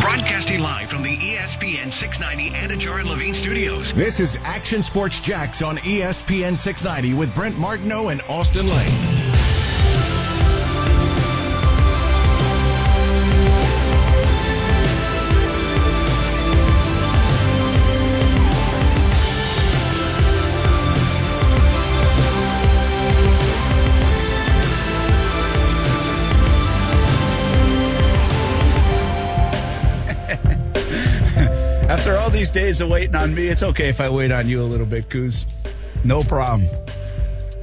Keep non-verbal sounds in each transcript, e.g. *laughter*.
Broadcasting live from the ESPN 690 Anidjar and Levine studios. This is Action Sports Jax on ESPN 690 with Brent Martineau and Austin Lane. These days of waiting on me, it's okay if I wait on you a little bit, Coos. No problem.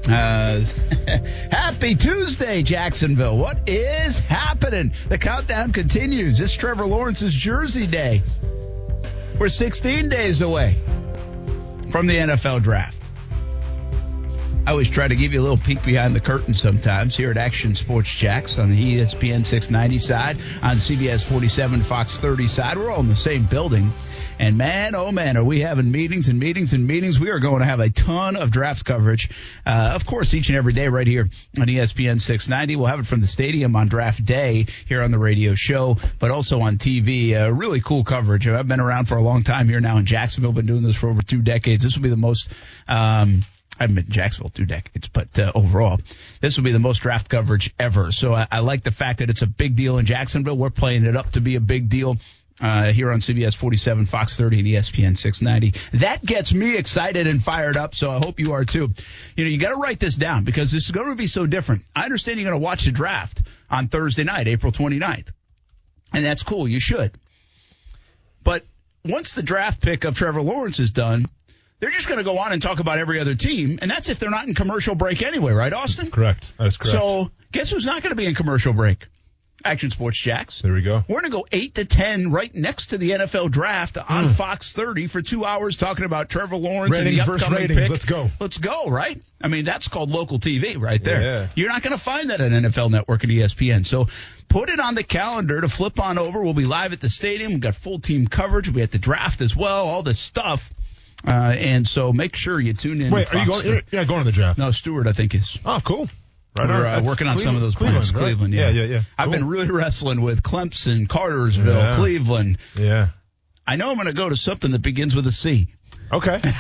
Uh, *laughs* happy Tuesday, Jacksonville. What is happening? The countdown continues. It's Trevor Lawrence's Jersey Day. We're 16 days away from the NFL draft. I always try to give you a little peek behind the curtain sometimes here at Action Sports Jax on the ESPN 690 side, on CBS 47, Fox 30 side. We're all in the same building. And man, oh man, are we having meetings and meetings and meetings. We are going to have a ton of drafts coverage, uh, of course, each and every day right here on ESPN 690. We'll have it from the stadium on draft day here on the radio show, but also on TV. Uh, really cool coverage. I've been around for a long time here now in Jacksonville, been doing this for over two decades. This will be the most, um, I've been in Jacksonville two decades, but uh, overall, this will be the most draft coverage ever. So I, I like the fact that it's a big deal in Jacksonville. We're playing it up to be a big deal uh, here on CBS 47, Fox 30, and ESPN 690. That gets me excited and fired up, so I hope you are too. You know, you got to write this down because this is going to be so different. I understand you're going to watch the draft on Thursday night, April 29th, and that's cool. You should. But once the draft pick of Trevor Lawrence is done, they're just going to go on and talk about every other team, and that's if they're not in commercial break anyway, right, Austin? Correct. That is correct. So guess who's not going to be in commercial break? Action Sports Jax. there we go. We're going to go 8 to 10 right next to the NFL draft on Fox 30 for two hours talking about Trevor Lawrence Ratings and the versus upcoming ratings. pick. Let's go. Let's go, right? I mean, that's called local TV right there. Yeah. You're not going to find that on NFL Network and ESPN. So put it on the calendar to flip on over. We'll be live at the stadium. We've got full team coverage. We'll at the draft as well, all this stuff. Uh, and so make sure you tune in. Wait, are you going? 30. You're going to the draft. No, Stewart, I think, is. Oh, cool. Right We're uh, working on some of those Cleveland, plans. right? Cleveland, yeah. yeah, yeah. I've Cool. been really wrestling with Clemson, Cartersville, Yeah. Cleveland. Yeah. I know I'm going to go to something that begins with a C. Okay. *laughs*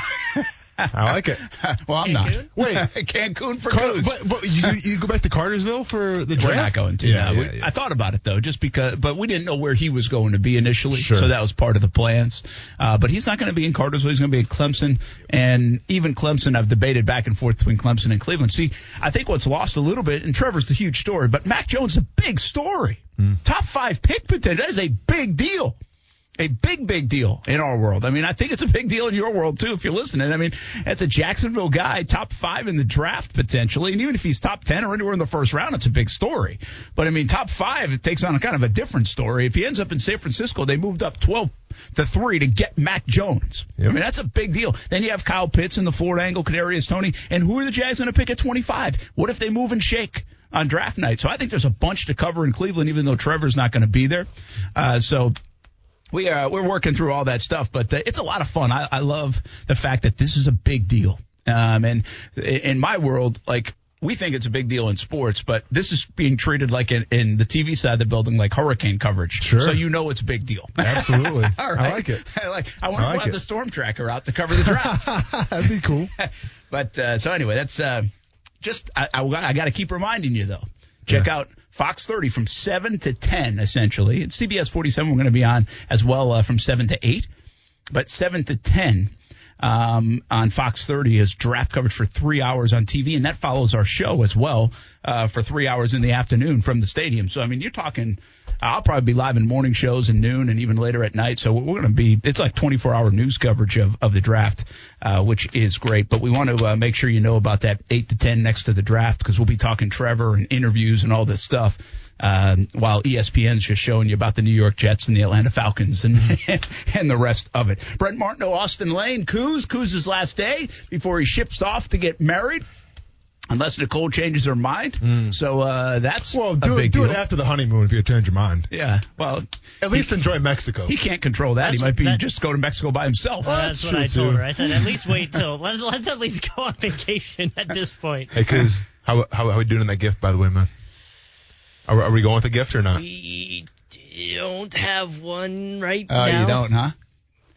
I like it. *laughs* well, I'm not. Cancun? Wait. *laughs* Cancun for Car- Goose. but but you, you go back to Cartersville for the draft? We're not going to. Yeah, no. yeah, We- yeah. I thought about it though, just because, but we didn't know where he was going to be initially, Sure. so that was part of the plans. Uh, but he's not going to be in Cartersville. He's going to be in Clemson, and even Clemson. I've debated back and forth between Clemson and Cleveland. See, I think what's lost a little bit, and Trevor's the huge story, but Mac Jones is a big story. Hmm. Top five pick potential. That is a big deal. A big, big deal in our world. I mean, I think it's a big deal in your world too, if you're listening. I mean, that's a Jacksonville guy, top five in the draft potentially. And even if he's top 10 or anywhere in the first round, it's a big story. But I mean, top five, it takes on a kind of a different story. If he ends up in San Francisco, they moved up 12 to three to get Mac Jones. Yep. I mean, that's a big deal. Then you have Kyle Pitts in the Florida angle, Kadarius Toney. And who are the Jags going to pick at 25? What if they move and shake? On draft night, so I think there's a bunch to cover in Cleveland, even though Trevor's not going to be there. Uh, so we are we're working through all that stuff, but uh, it's a lot of fun. I, I love the fact that this is a big deal. Um, and in my world, like we think it's a big deal in sports, but this is being treated like in, in the TV side of the building, like hurricane coverage. Sure. So you know it's a big deal. *laughs* Absolutely. right. I like it. *laughs* I like. I want I to like have the storm tracker out to cover the draft. *laughs* That'd be cool. But uh, so anyway, that's uh, just I, I, I got to keep reminding you though. Check out Fox 30 from seven to ten essentially. And CBS 47 we're going to be on as well uh, from seven to eight, but seven to ten. Um, on Fox 30 is draft coverage for three hours on TV, and that follows our show as well uh, for three hours in the afternoon from the stadium. So I mean, you're talking. I'll probably be live in morning shows and noon and even later at night. So we're going to be, it's like 24 hour news coverage of, of the draft, uh, which is great. But we want to uh, make sure you know about that 8 to 10 next to the draft because we'll be talking Trevor and interviews and all this stuff. Um, while ESPN's just showing you about the New York Jets and the Atlanta Falcons and *laughs* and the rest of it. Brent Martineau, Austin Lane, Coos, Coos' last day before he ships off to get married. Unless Nicole changes her mind, so uh, that's Well, do it, big do deal. it after the honeymoon if you change your mind. Yeah, well, At least enjoy Mexico. he can't control that. That's- he might be that- just go to Mexico by himself. That's what true, I told too. her. I said, at least wait *laughs* till let, let's at least go on vacation at this point. Hey, cuz how how how we doing in that gift? By the way, man. Are, are we going with the gift or not? We don't have one right Oh, now. you don't, huh?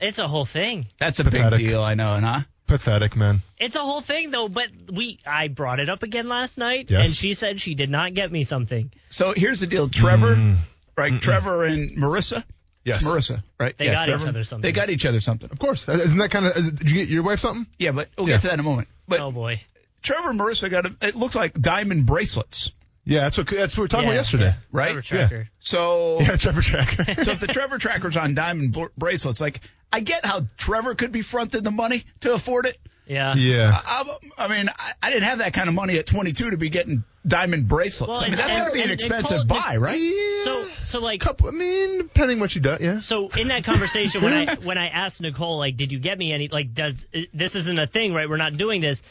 It's a whole thing. That's a Pathetic. big deal, I know, huh? Pathetic, man. It's a whole thing though. But we, I brought it up again last night, Yes. and she said she did not get me something. So here's the deal, Trevor, Mm. right? Trevor and Marissa. Yes. Marissa, right? They Yeah, got each other something. They got each other something. Of course. Isn't that kind of? Did you get your wife something? Yeah, but we'll Yeah. get to that in a moment. But oh boy. Trevor and Marissa got a, it looks like diamond bracelets, Yeah, that's what that's what we were talking Yeah, about yesterday. yeah. right? Trevor Tracker. So *laughs* Yeah, Trevor Tracker. *laughs* so if the Trevor tracker's on diamond bl- bracelets, like I get how Trevor could be fronted the money to afford it. Yeah. yeah. I, I mean, I, I didn't have that kind of money at 22 to be getting diamond bracelets. Well, I mean, and- that's and- got to be an and- and expensive Cole- buy, right? So, so like, Couple, I mean, depending what you do, yeah. So in that conversation, when I *laughs* when I asked Nicole, like, did you get me any? Like, does this isn't a thing, right? We're not doing this.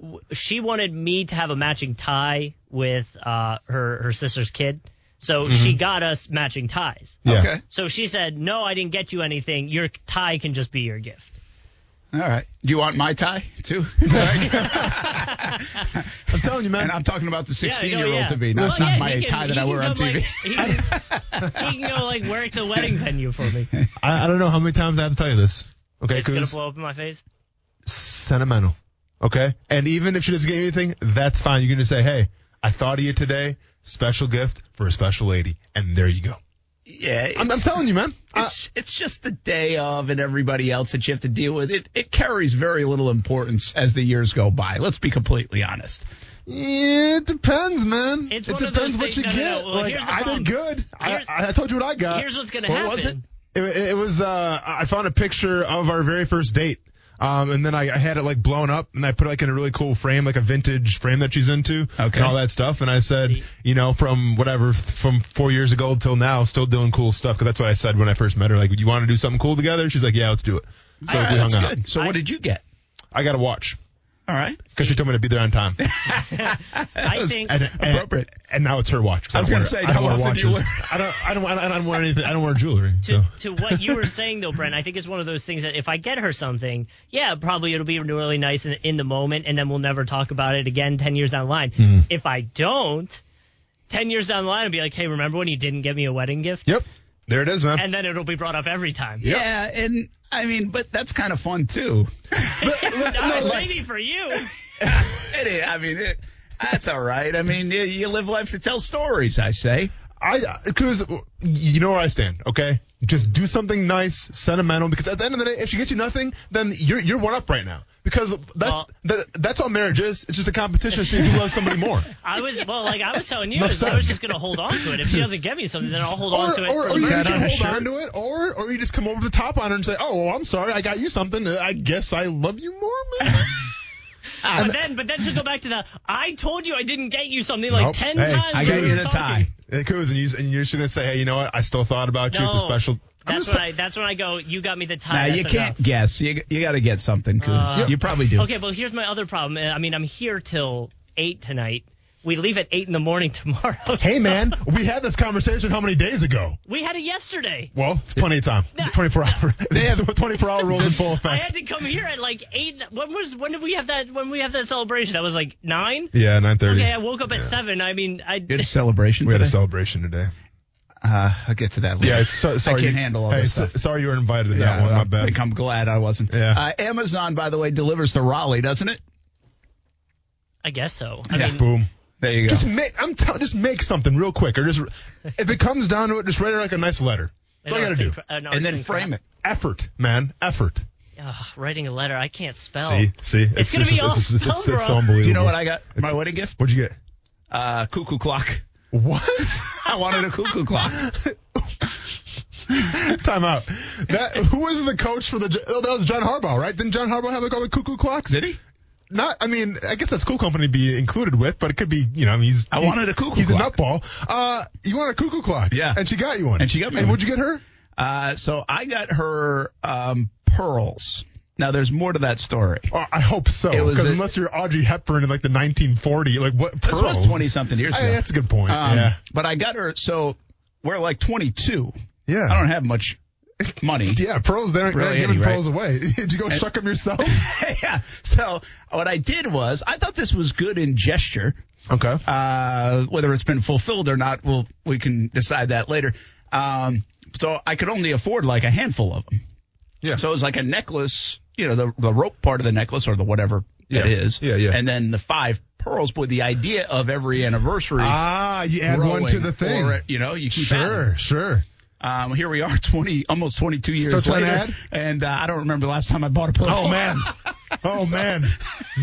W- She wanted me to have a matching tie with uh, her her sister's kid, so she got us matching ties. Yeah. Okay. So she said, "No, I didn't get you anything. Your tie can just be your gift." All right. Do you want my tie too? *laughs* *laughs* I'm telling you, man. and I'm talking about the 16 no, year old yeah. to be, not, Well, not yeah, my can- tie that I wear on TV. like- *laughs* he, can, he can go like work the wedding venue for me. I, I don't know how many times I have to tell you this. Okay, It's gonna blow up in my face. sentimental. Okay, and even if she doesn't get anything, that's fine. You can just say, "Hey, I thought of you today. Special gift for a special lady," and there you go. yeah. I'm, I'm telling you, man. I- It's, it's just the day of and everybody else that you have to deal with. It it carries very little importance as the years go by. Let's be completely honest. Yeah, it depends, man. It's it depends what you no, no, get. no. Well, like I problem. did good. I, I, I told you what I got. Here's what's gonna What happen. was it? It, it was uh I found a picture of our very first date. Um, and then I, I had it like blown up and I put it like in a really cool frame, like a vintage frame that she's into Okay. and all that stuff. And I said, you know, from whatever, from four years ago till now, still doing cool stuff. Cause that's what I said when I first met her. Like, you want to do something cool together? She's like, yeah, let's do it. So right, we hung out. good. So I- what did you get? I got a watch All right. because she told me to be there on time. *laughs* *laughs* I think And, and, Appropriate. and now it's her watch. I was gonna say, I don't how wear often do you watches. wear- I don't, I don't, I don't wear anything. I don't wear jewelry. to, so. to what you were saying though, Brent, I think it's one of those things that if I get her something, yeah, probably it'll be really nice in, in the moment, and then we'll never talk about it again ten years down the line. Hmm. If I don't, ten years down the line, I'll be like, hey, remember when you didn't get me a wedding gift? Yep. There it is, man. And then it'll be brought up every time. Yeah, and I mean, but that's kind of fun too. *laughs* Uh, maybe for you. *laughs* it is. I mean, it, that's all right. I mean, you, you live life to tell stories. I say. I because you know where I stand. Okay, just do something nice, sentimental. Because at the end of the day, if she gets you nothing, then you're you're one up right now. Because that, Well- that that's all marriage is. It's just a competition to see who loves somebody more. *laughs* I was well, like I was telling you, is I was just gonna hold on to it. If she doesn't get me something, then I'll hold on Or, to it. or, or you can hold shirt. on to it, or or you just come over the top on her and say, "Oh, well, I'm sorry, I got you something. I guess I love you more, man." *laughs* But then, but then she'll go back to the. I told you I didn't get you something like Nope. ten Hey, times. I got we you the tie. It goes, and you and you're just gonna say, "Hey, you know what? I still thought about you. It's a special." I'm That's when I. That's when I go. You got me the Nah, tie. you that's can't enough. guess. You you got to get something. 'cause Uh, you probably do. Okay, but here's my other problem. Uh, I mean, I'm here till eight tonight. We leave at eight in the morning tomorrow. *laughs* Hey, so- man, we had this conversation how many days ago? We had it yesterday. Well, it's plenty of time. Nah. 24 hour. *laughs* They have 24 hour rules in full effect. I had to come here at like eight. When was when did we have that? When we have that celebration? That was like nine. Yeah, 9:30. Okay, I woke up at seven. I mean, I. You had a *laughs* celebration We had a celebration today. Uh, I'll get to that later. Yeah, it's so, sorry. I can't you- handle all hey, this so- Sorry you were invited to that Yeah, one. My I bad. think I'm glad I wasn't. Yeah. Uh, Amazon, by the way, delivers to Raleigh, doesn't it? I guess so. I Yeah. mean, Boom. There you go. Just make. I'm telling. Just make something real quick, or just if it comes down to it, just write her like a nice letter. That's all you gotta do. Uh, no, and then it's frame it. Effort, man. Effort. Ugh, writing a letter, I can't spell. See, see. Oh. It's gonna be all it's, it's, it's, it's so unbelievable. Do you know what I got? My wedding gift? What'd you get? Uh, cuckoo clock. What? *laughs* I wanted a cuckoo clock. *laughs* Time out. That who was the coach for the? Oh, that was John Harbaugh, right? Didn't John Harbaugh have like all the cuckoo clocks? Did he? Not. I mean, I guess that's cool company to be included with, but it could be. You know, he's. I he- wanted a cuckoo He's clock. a nutball. Uh, you want a cuckoo clock? Yeah. And she got you one. And she got me And one. what'd you get her? Uh, so I got her um, pearls. Now there's more to that story. Oh, I hope so. Because unless you're Audrey Hepburn in like the 1940, like what? pearls? This was 20 something years ago. Hey, that's a good point. Um, yeah. But I got her. So we're like 22. Yeah. I don't have much money. *laughs* Yeah, pearls. They aren't, they Really aren't giving any, right? pearls away. *laughs* Did you go shuck them yourself? *laughs* yeah. So what I did was I thought this was good in gesture. okay. Uh, whether it's been fulfilled or not, we'll we can decide that later. Um, so I could only afford like a handful of them. Yeah. So it was like a necklace, you know, the the rope part of the necklace or the whatever Yeah. it is. Yeah, yeah. And then the five pearls with the idea of every anniversary. ah, you add one to the thing. Or, you know, you keep sure, adding. sure. Um, here we are, *laughs* twenty, almost twenty-two years Still later, and uh, I don't remember the last time I bought a pearl. Oh man. *laughs* Oh man. Me,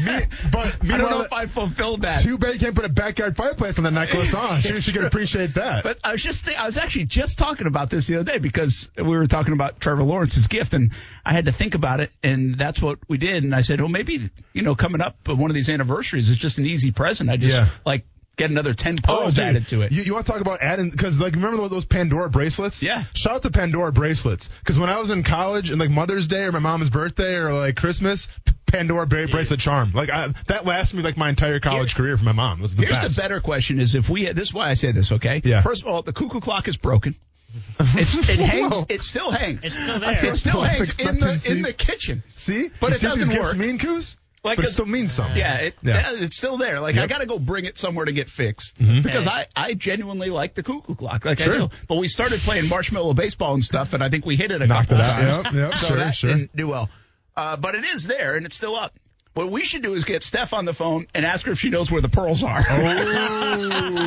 *laughs* but I don't know if I fulfilled that. Too bad you can't put a backyard fireplace on the necklace on. Sure, she could appreciate that. But I was just, think, I was actually just talking about this the other day because we were talking about Trevor Lawrence's gift, and I had to think about it, and that's what we did. And I said, well, maybe you know, coming up one of these anniversaries is just an easy present. I just Yeah. like get another ten oh, pearls dude, added to it. You, you want to talk about adding because like remember those- those Pandora bracelets? Yeah. Shout out to Pandora bracelets because when I was in college and like Mother's Day or my mom's birthday or like Christmas, Pandora bra- bracelet charm like I, that lasted me like my entire college Here- career for my mom. It was the Here's best. the better question: Is if we this is why I say this, okay? Yeah. First of all, the cuckoo clock is broken. *laughs* It's, it hangs. Whoa. It still hangs. It's still there. It still hangs in the in the kitchen. See, But You it see doesn't these gifts work. mean, Coos? Like but a- it still means something. Yeah, it, Yeah. yeah, it's still there. Like I got to go bring it somewhere to get fixed Mm-hmm. because I I genuinely like the cuckoo clock. Like I do. But we started playing marshmallow baseball and stuff, and I think we hit it a Knocked couple it out. times. Yep, yep, so sure, that sure. didn't do well. Uh, but it is there and it's still up. What we should do is get Steph on the phone and ask her if she knows where the pearls are. Oh.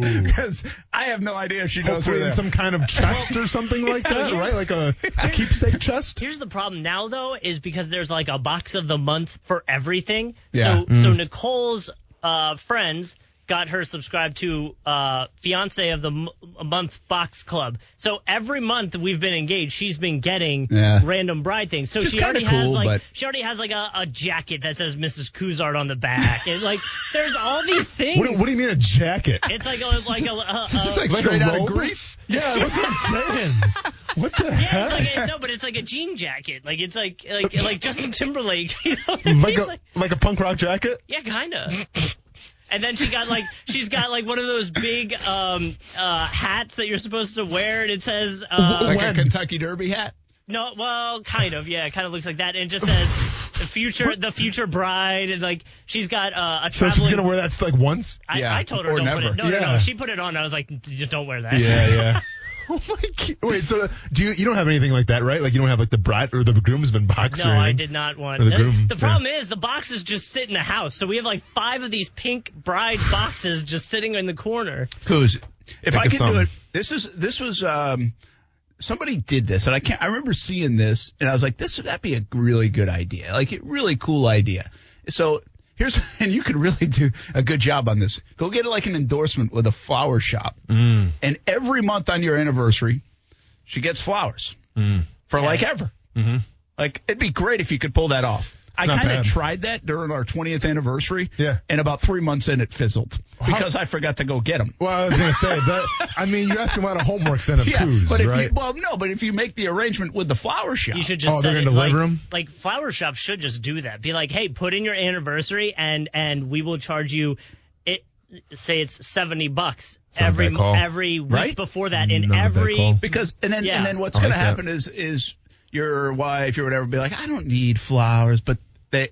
*laughs* Because I have no idea if she knows where Hopefully they in some kind of chest or something like So that, right? Like a, a keepsake chest. Here's the problem now, though, is because there's like a box of the month for everything. Yeah. So, so Nicole's uh, friends got her subscribed to uh, Fiance of the M- Month Box Club. So every month we've been engaged, she's been getting Yeah. random bride things. So Which she already kinda has like but- she already has like a, a jacket that says Mrs. Kuzart on the back, and like there's all these things. *laughs* What, do- what do you mean a jacket? It's like a like a, a, *laughs* a It's like, Like straight a out of robe? Greece. Yeah, *laughs* that's what I'm saying. What the yeah, heck? it's like a, no, but it's like a jean jacket. Like it's like like like Justin Timberlake. You know what I mean? like a like a punk rock jacket. Yeah, kind of. And then she got like she's got like one of those big um uh hats that you're supposed to wear and it says *laughs* uh Like When? a Kentucky Derby hat. no well kind of yeah it kind of looks like that and it just says the future the future bride and like she's got uh, a So she's gonna wear that like once. I, Yeah, I told her or don't never. put it no no Yeah. no she put it on I was like "D- don't wear that Yeah, yeah. *laughs* *laughs* Oh my god! Wait, so do you you don't have anything like that, right? Like you don't have like the bride or the groomsman box No, or I did not want. Or the The, groom, the problem is the boxes just sit in the house, so we have like five of these pink bride *sighs* boxes just sitting in the corner. Coos, if Think I of can do it, this is this was um somebody did this, and I can't. I remember seeing this, and I was like, this would that'd be a really good idea, like a really cool idea. So here's, *laughs* and you could really do a good job on this. Go get like an endorsement with a flower shop, Mm. and every month on your anniversary, she gets flowers Mm. for like ever. Mm-hmm. Like it'd be great if you could pull that off. I kind of tried that during our 20th anniversary. Yeah. And about three months in, it fizzled because I forgot to go get them. Well, I was gonna say *laughs* that. I mean, you're asking a lot of homework then of Yeah, Coos, but if right? you, well, no, but if you make the arrangement with the flower shop, You should just Oh, they're set gonna it, deliver like, 'em? Like flower shops should just do that. Be like, hey, put in your anniversary and and we will charge you. It say it's seventy bucks Not a every every week Right? before that, in Not every call. because and then Yeah. and then what's I going to happen is is your wife or whatever be like, I don't need flowers, but they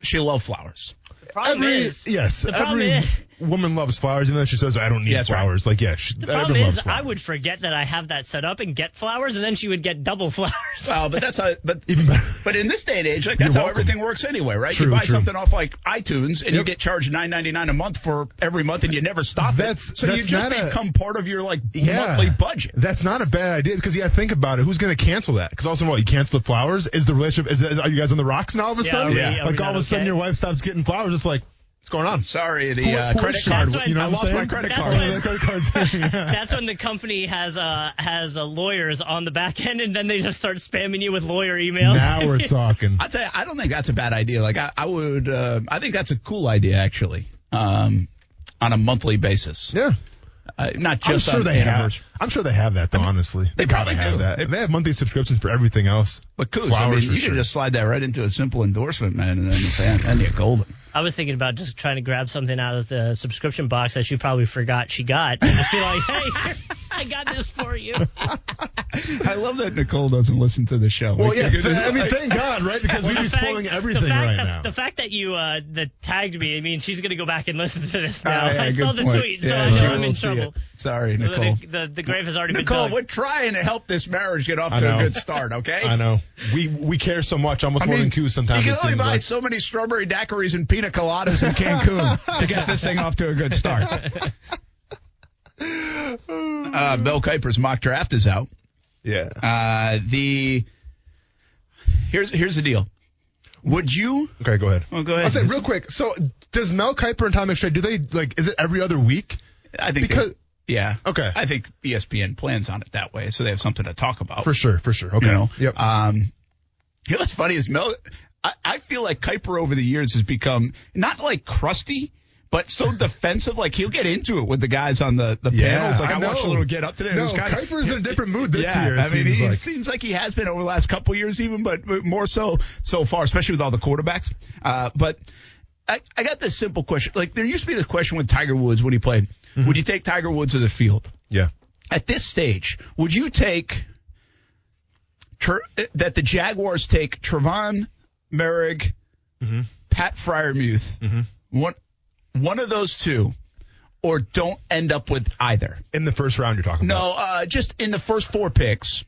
she'll love flowers. problem every, is yes, the problem every is woman loves flowers, even though she says I don't need Yeah, that's right. flowers. Like, yeah, she, the problem is I would forget that I have that set up and get flowers, and then she would get double *laughs* flowers. Well, but that's how. But *laughs* Even better. But in this day and age, like that's how everything works anyway, right? True, you buy true. something off like iTunes and you get charged nine ninety nine a month for every month, and you never stop That's- it. So that's you just not a- become part of your like Yeah. monthly budget. That's not a bad idea because yeah, think about it. Who's going to cancel that? Because also, what you cancel the flowers? Is the relationship? Is, is are you guys on the rocks now? All of a Yeah, sudden, we- Yeah. like all of a sudden, okay? your wife stops getting flowers. It's like, what's going on? Sorry, the Who- uh, who credit card. When- you know I what I'm lost saying? my credit That's card. when- the credit cards. *laughs* That's when the company has uh has uh, lawyers on the back end, and then they just start spamming you with lawyer emails. Now we're *laughs* talking. I tell you, I don't think that's a bad idea. Like I, I would, uh, I think that's a cool idea actually. Um, on a monthly basis, Yeah. uh, not I'm just sure on they have. I'm sure they have that though. honestly, they gotta probably have do. that. They have monthly subscriptions for everything else. But cool. I mean, for you sure. just slide that right into a simple endorsement, man, and then fan, then you're golden. I was thinking about just trying to grab something out of the subscription box that she probably forgot she got, and just be like, "Hey, *laughs* I got this for you." Uh, *laughs* I love that Nicole doesn't listen to the show. Well, yeah. th- just, I mean, thank God, right? Because we'd The be fact- spoiling everything right that, now. The fact that you uh, that tagged me, I mean, she's gonna go back and listen to this now. Ah, yeah, I saw the point. tweet, so Yeah, I know I'm in trouble. it. Sorry, The, Nicole. the, the grave has already Nicole, been we're trying to help this marriage get off to a good start, okay? I know. We we care so much, almost I more mean, than Q sometimes. you can only buy like. so many strawberry daiquiris and pina coladas in Cancun to get this thing off to a good start. Uh, Bill Kiper's mock draft is out. Yeah. Uh, the here's here's the deal. Would you? Okay, go ahead. Well, go ahead. I'll say real quick. So, does Mel Kiper and Todd McShay do they like? Is it every other week? I think because- they- yeah. Okay. I think ESPN plans on it that way, so they have something to talk about. For sure, for sure. Okay. You know. Yep. Um, you know what's funny is Mel. I, I feel like Kiper over the years has become not like crusty. But so *laughs* defensive, like he'll get into it with the guys on the, the Yeah, panels. Like I, I watched a little get up today. No, was kind of, Kiper's in a different mood this yeah, year, I mean, he like. seems like he has been over the last couple years, even, but, more so so far, especially with all the quarterbacks. Uh, but I, I got this simple question. Like there used to be the question with Tiger Woods when he played: Mm-hmm. Would you take Tiger Woods to the field? yeah. At this stage, would you take Tr- that the Jaguars take Trevon Moehrig, Mm-hmm. Pat Freiermuth, one one of those two, or don't end up with either? In the first round, you're talking about. No, uh, just in the first four picks.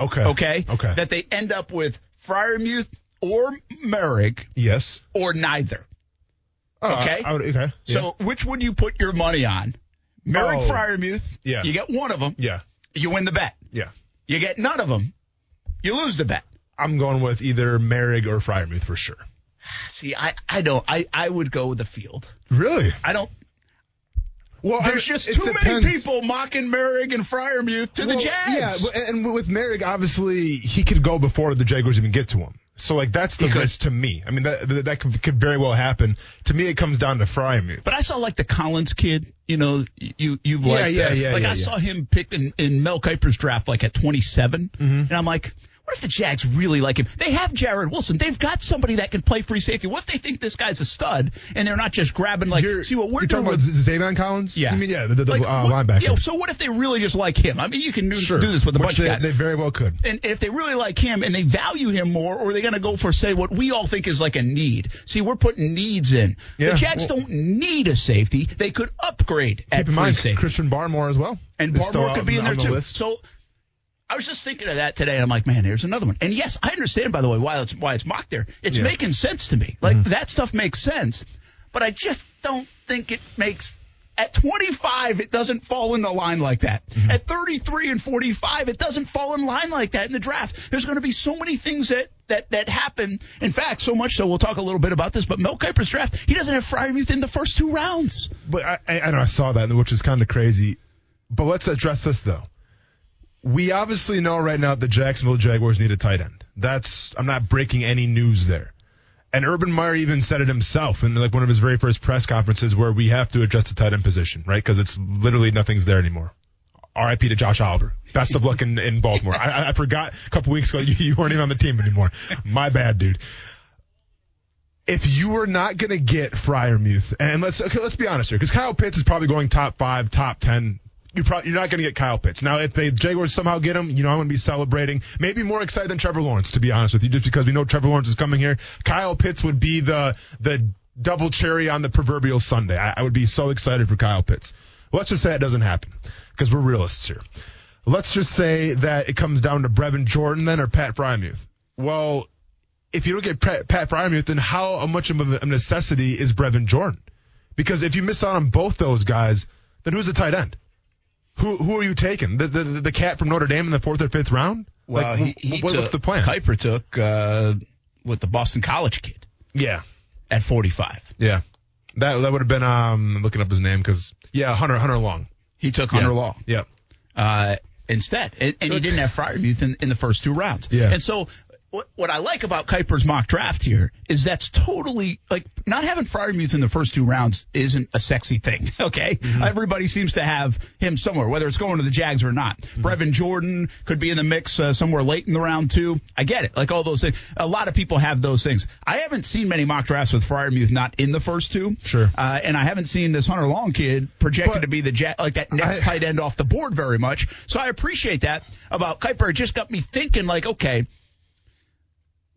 Okay. Okay. Okay. That they end up with Freiermuth or Moehrig yes. or neither. Oh, Okay. I, I would, okay. So which would you put your money on? Moehrig Oh. Freiermuth. Yeah. You get one of them. yeah. You win the bet. Yeah. You get none of them. You lose the bet. I'm going with either Moehrig or Freiermuth for sure. See, I, I don't. I, I would go with the field. Really? I don't. Well, There's just too many people mocking Moehrig and Freiermuth to the Well, Jags. Yeah, and with Moehrig, obviously, he could go before the Jaguars even get to him. So, like, that's the He risk to me. I mean, that that, that could, could very well happen. To me, it comes down to Freiermuth. But I saw like the Collins kid, you know, you you've Yeah, liked yeah, that. yeah, Like yeah, I yeah. saw him picked in, in Mel Kiper's draft like at 27, Mm-hmm. and I'm like, what if the Jags really like him? They have Jarrod Wilson. They've got somebody that can play free safety. What if they think this guy's a stud and they're not just grabbing like, You're- see what we're you're doing talking with about Zaven Collins? Yeah. I mean, yeah, the, the, like, uh, what- linebacker. Yeah, so what if they really just like him? I mean, you can do, sure. do this with a Which bunch they, of guys. They very well could. and if they really like him and they value him more, or are they going to go for say what we all think is like a need? See, we're putting needs in. Yeah, the Jags well- don't need a safety; they could upgrade at Keep in free mind, safety, Christian Barmore as well. and Barmore could be in there the too. So. I was just thinking of that today, and I'm like, man, here's another one. And yes, I understand, by the way, why it's why it's mocked there. It's Yeah. Mm-hmm. making sense to me. Like that stuff makes sense, but I just don't think it makes. At 25, it doesn't fall in the line like that. Mm-hmm. At 33 and 45, it doesn't fall in line like that in the draft. There's going to be so many things that that that happen. In fact, so much so we'll talk a little bit about this. But Mel Kiper's draft, he doesn't have Freiermuth in the first two rounds. But I, I, I know I saw that, which is kind of crazy. But let's address this though. We obviously know right now the Jacksonville Jaguars need a tight end. That's I'm not breaking any news there. And Urban Meyer even said it himself in like one of his very first press conferences where we have to address the tight end position, right? Because it's literally nothing's there anymore. R.I.P. to Josh Oliver. Best of luck in, in Baltimore. I, I- I forgot a couple weeks ago you, *laughs* you weren't even on the team anymore. My bad, dude if you were not going to get Freiermuth, and let's okay, let's be honest here, because Kyle Pitts is probably going top five, top ten. You're probably you're not going to get Kyle Pitts. Now, if the Jaguars somehow get him, you know I'm going to be celebrating. Maybe more excited than Trevor Lawrence, to be honest with you, just because we know Trevor Lawrence is coming here. Kyle Pitts would be the the double cherry on the proverbial sundae. I, I would be so excited for Kyle Pitts. Let's just say it doesn't happen, because we're realists here. Let's just say that it comes down to Brevin Jordan then or Pat Freiermuth. Well, if you don't get Pat, Freiermuth, then how much of a necessity is Brevin Jordan? Because if you miss out on both those guys, then who's the tight end? Who who are you taking? The the, the cat from Notre Dame in the fourth or fifth round? like, wh- what- what's the plan? Kiper took uh, with the Boston College kid Yeah, at 45. yeah. That that would have been um looking up his name because yeah Hunter Hunter Long. He took Yeah. Hunter Long. Yeah. uh, instead, and, and he didn't have Freiermuth in, in the first two rounds. Yeah. And so what, what I like about Kiper's mock draft here is that's totally like not having Freiermuth in the first two rounds isn't a sexy thing. *laughs* Okay, everybody seems to have him somewhere, whether it's going to the Jags or not. Brevin Jordan could be in the mix uh, somewhere late in the round two. I get it, like all those things. A lot of people have those things. I haven't seen many mock drafts with Freiermuth not in the first two. Sure. uh, and I haven't seen this Hunter Long kid projected But- to be the ja- like that next I- tight end off the board very much. So I appreciate that about Kuiper. It just got me thinking, like, okay.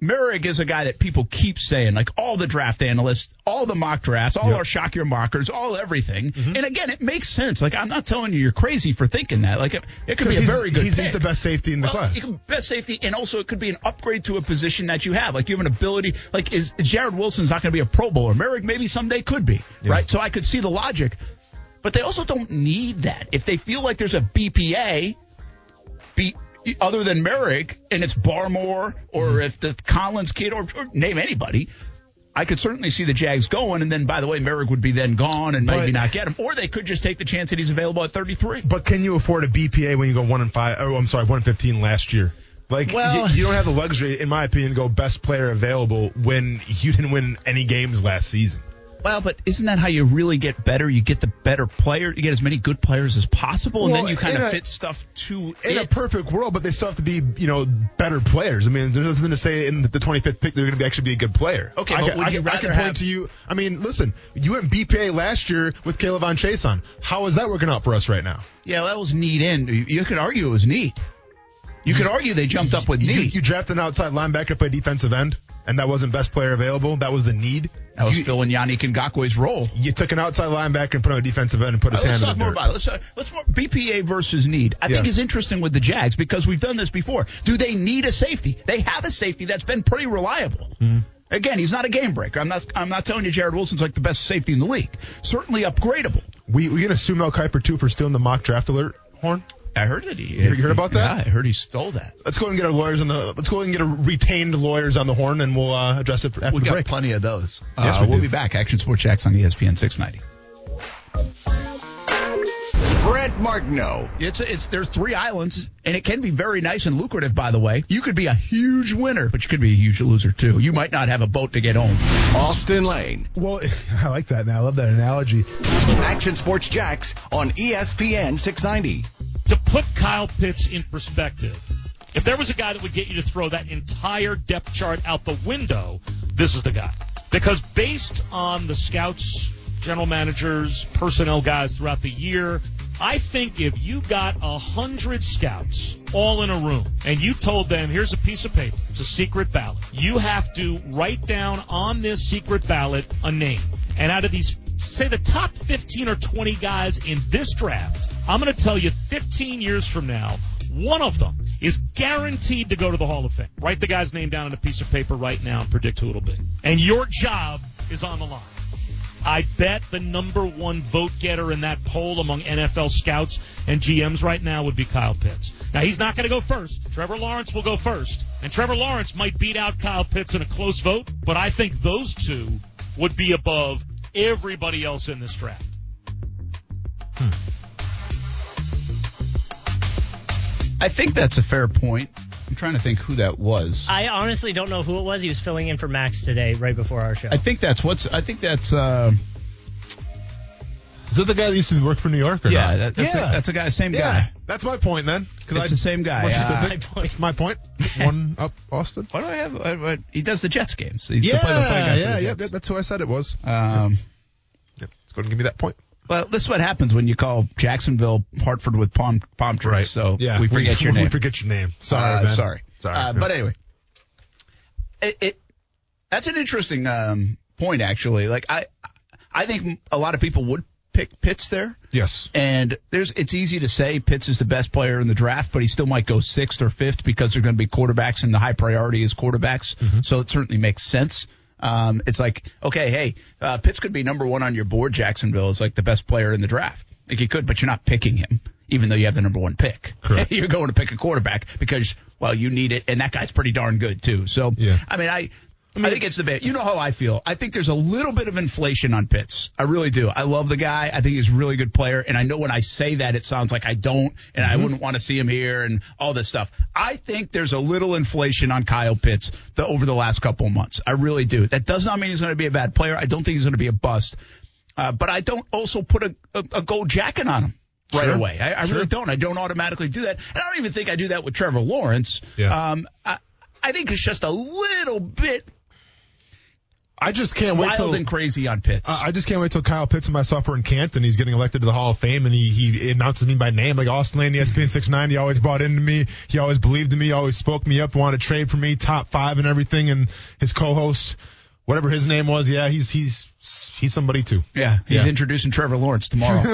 Moehrig is a guy that people keep saying, like all the draft analysts, all the mock drafts, all Yep. our shock your mockers, all everything. Mm-hmm. And again, it makes sense. Like I'm not telling you you're crazy for thinking that. Like it, it could be a very good. he's, he's pick. the best safety in the Well, class. best safety, and also it could be an upgrade to a position that you have. Like you have an ability. Like is Jarrod Wilson's not going to be a Pro Bowler? Moehrig maybe someday could be, Yeah. right? So I could see the logic, but they also don't need that. If they feel like there's a BPA, be other than Moehrig, and it's Barmore, or Mm-hmm. if the Collins kid, or, or name anybody. I could certainly see the Jags going, and then by the way, Moehrig would be then gone and maybe But- not get him, or they could just take the chance that he's available at 33. But can you afford a BPA when you go one and five? Oh, I'm sorry, one and fifteen last year. Like, Well- you, you don't have the luxury, in my opinion, to go best player available when you didn't win any games last season. Well, but isn't that how you really get better? You get the better player, you get as many good players as possible, and Well, then you kind of a- fit stuff to In a perfect world, but they still have to be, you know, better players. I mean, there's nothing to say in the 25th pick they're going to actually be a good player. Okay, I but can, I you can, I can point have- to you. I mean, listen, you went BPA last year with K'Lavon Chaisson. How is that working out for us right now? yeah, well, that was neat. in. You- You could argue it was neat. You could argue they jumped up with You, need. you drafted an outside linebacker play defensive end, and that wasn't best player available. That was the need. that was you, filling Yannick Ngakoue's role. you took an outside linebacker and put him on a defensive end and put his let's hand talk in the more dirt. about it. Let's, uh, let's more BPA versus need. I think is interesting with the Jags because we've done this before. Do they need a safety? They have a safety that's been pretty reliable. Mm-hmm. Again, he's not a game breaker. I'm not. I'm not telling you Jarrod Wilson's like the best safety in the league. Certainly upgradable. We we gonna sue Mel Kiper too for stealing the mock draft alert horn. I heard it. He, You heard about that? Yeah, I heard he stole that. Let's go and get our lawyers on the. Let's go and get a retained lawyers on the horn, and we'll uh, address it after We the got break. plenty of those. Yes, uh, we we'll do. be back. Action Sports Jax on ESPN 690. Brent Martineau. It's it's there's three islands, and it can be very nice and lucrative. By the way, you could be a huge winner, but you could be a huge loser too. You might not have a boat to get home. Austin Lane. Well, *laughs* I like that. Now I love that analogy. Action Sports Jax on ESPN 690. To put Kyle Pitts in perspective, if there was a guy that would get you to throw that entire depth chart out the window, this is the guy. Because based on the scouts, general managers, personnel guys throughout the year, I think if you got a hundred scouts all in a room and you told them, here's a piece of paper, it's a secret ballot. You have to write down on this secret ballot a name. And out of these, say the top 15 or 20 guys in this draft, I'm going to tell you 15 years from now, one of them is guaranteed to go to the Hall of Fame. Write the guy's name down on a piece of paper right now and predict who it'll be. And your job is on the line. I bet the number one vote getter in that poll among NFL scouts and GMs right now would be Kyle Pitts. Now, he's not going to go first. Trevor Lawrence will go first. And Trevor Lawrence might beat out Kyle Pitts in a close vote, but I think those two would be above everybody else in this draft. Hmm. I think that's a fair point. I'm trying to think who that was. I honestly don't know who it was. He was filling in for Max today, right before our show. I think that's what's. I think that's. Uh, Is that the guy that used to work for New York? Or yeah, not? that, that's, yeah. A, that's a guy, same yeah. guy. That's my point then. It's the same guy. More Uh. *laughs* My point. That's my point. *laughs* One up, Austin. What do I have? What, what, he does the Jets games. He's Yeah, the play-by-play guy yeah, the yeah. Jets. That's who I said it was. Um, Yep. Let's go and give me that point. Well, this is what happens when you call Jacksonville Hartford with palm palm trees. So yeah, we forget *laughs* your name. We forget your name. Sorry, Uh, man. Sorry. Sorry. Uh, but anyway, it, it that's an interesting um, point actually. Like I, I think a lot of people would pick Pitts there. yes. And there's it's easy to say Pitts is the best player in the draft, but he still might go sixth or fifth because they're going to be quarterbacks and the high priority is quarterbacks. So it certainly makes sense. Um, it's like, okay, hey, uh, Pitts could be number one on your board. Jacksonville is like the best player in the draft. Like he could, but you're not picking him, even though you have the number one pick. Correct. *laughs* you're going to pick a quarterback because, well, you need it, and that guy's pretty darn good too. So, Yeah. I mean, I I, think it's the bit. You know how I feel. I think there's a little bit of inflation on Pitts. I really do. I love the guy. I think he's a really good player. And I know when I say that, it sounds like I don't, and I wouldn't want to see him here and all this stuff. I think there's a little inflation on Kyle Pitts the, over the last couple of months. I really do. That does not mean he's going to be a bad player. I don't think he's going to be a bust. Uh, but I don't also put a, a, a gold jacket on him right Sure. away. I, I Sure. really don't. I don't automatically do that. And I don't even think I do that with Trevor Lawrence. Yeah. Um, I, I think it's just a little bit I just can't wait wild till and crazy on Pitts. I I just can't wait till Kyle Pitts and myself are in Canton. He's getting elected to the Hall of Fame, and he, he announces me by name. Like Austin Lane, ESPN 690, always bought into me. He always believed in me, always spoke me up, wanted to trade for me, top five and everything. And his co-host, whatever his name was, yeah, he's he's he's somebody too. yeah, he's Yeah. introducing Trevor Lawrence tomorrow. *laughs*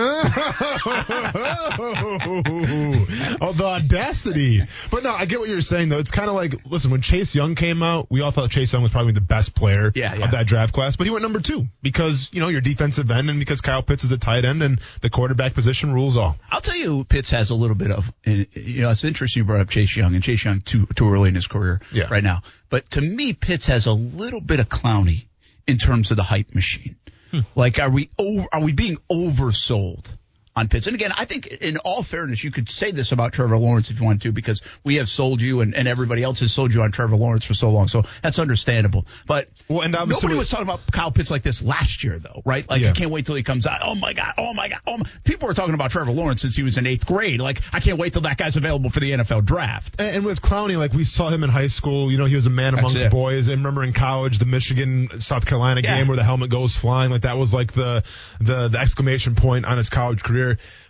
oh, the audacity. But no, I get what you're saying though. It's kind of like, listen, when Chase Young came out, we all thought Chase Young was probably the best player Yeah, yeah. of that draft class, but he went number two because, you know, your defensive end and because Kyle Pitts is a tight end and the quarterback position rules all. I'll tell you, Pitts has a little bit of. and, You know, it's interesting you brought up Chase Young, and Chase Young too too early in his career Yeah. right now. But to me, Pitts has a little bit of Clowney in terms of the hype machine. Hmm. Like, are we over, are we being oversold? On Pitts. And again, I think in all fairness, you could say this about Trevor Lawrence if you want to, because we have sold you and, and everybody else has sold you on Trevor Lawrence for so long. So that's understandable. But Well, and nobody was talking about Kyle Pitts like this last year, though, right? Like, Yeah. I can't wait till he comes out. Oh my God. Oh my God. Oh my. People were talking about Trevor Lawrence since he was in eighth grade. Like, I can't wait till that guy's available for the NFL draft. And, and with Clowney, like we saw him in high school, you know, he was a man amongst boys. And remember in college, the Michigan South Carolina Yeah. game where the helmet goes flying, like that was like the, the, the exclamation point on his college career.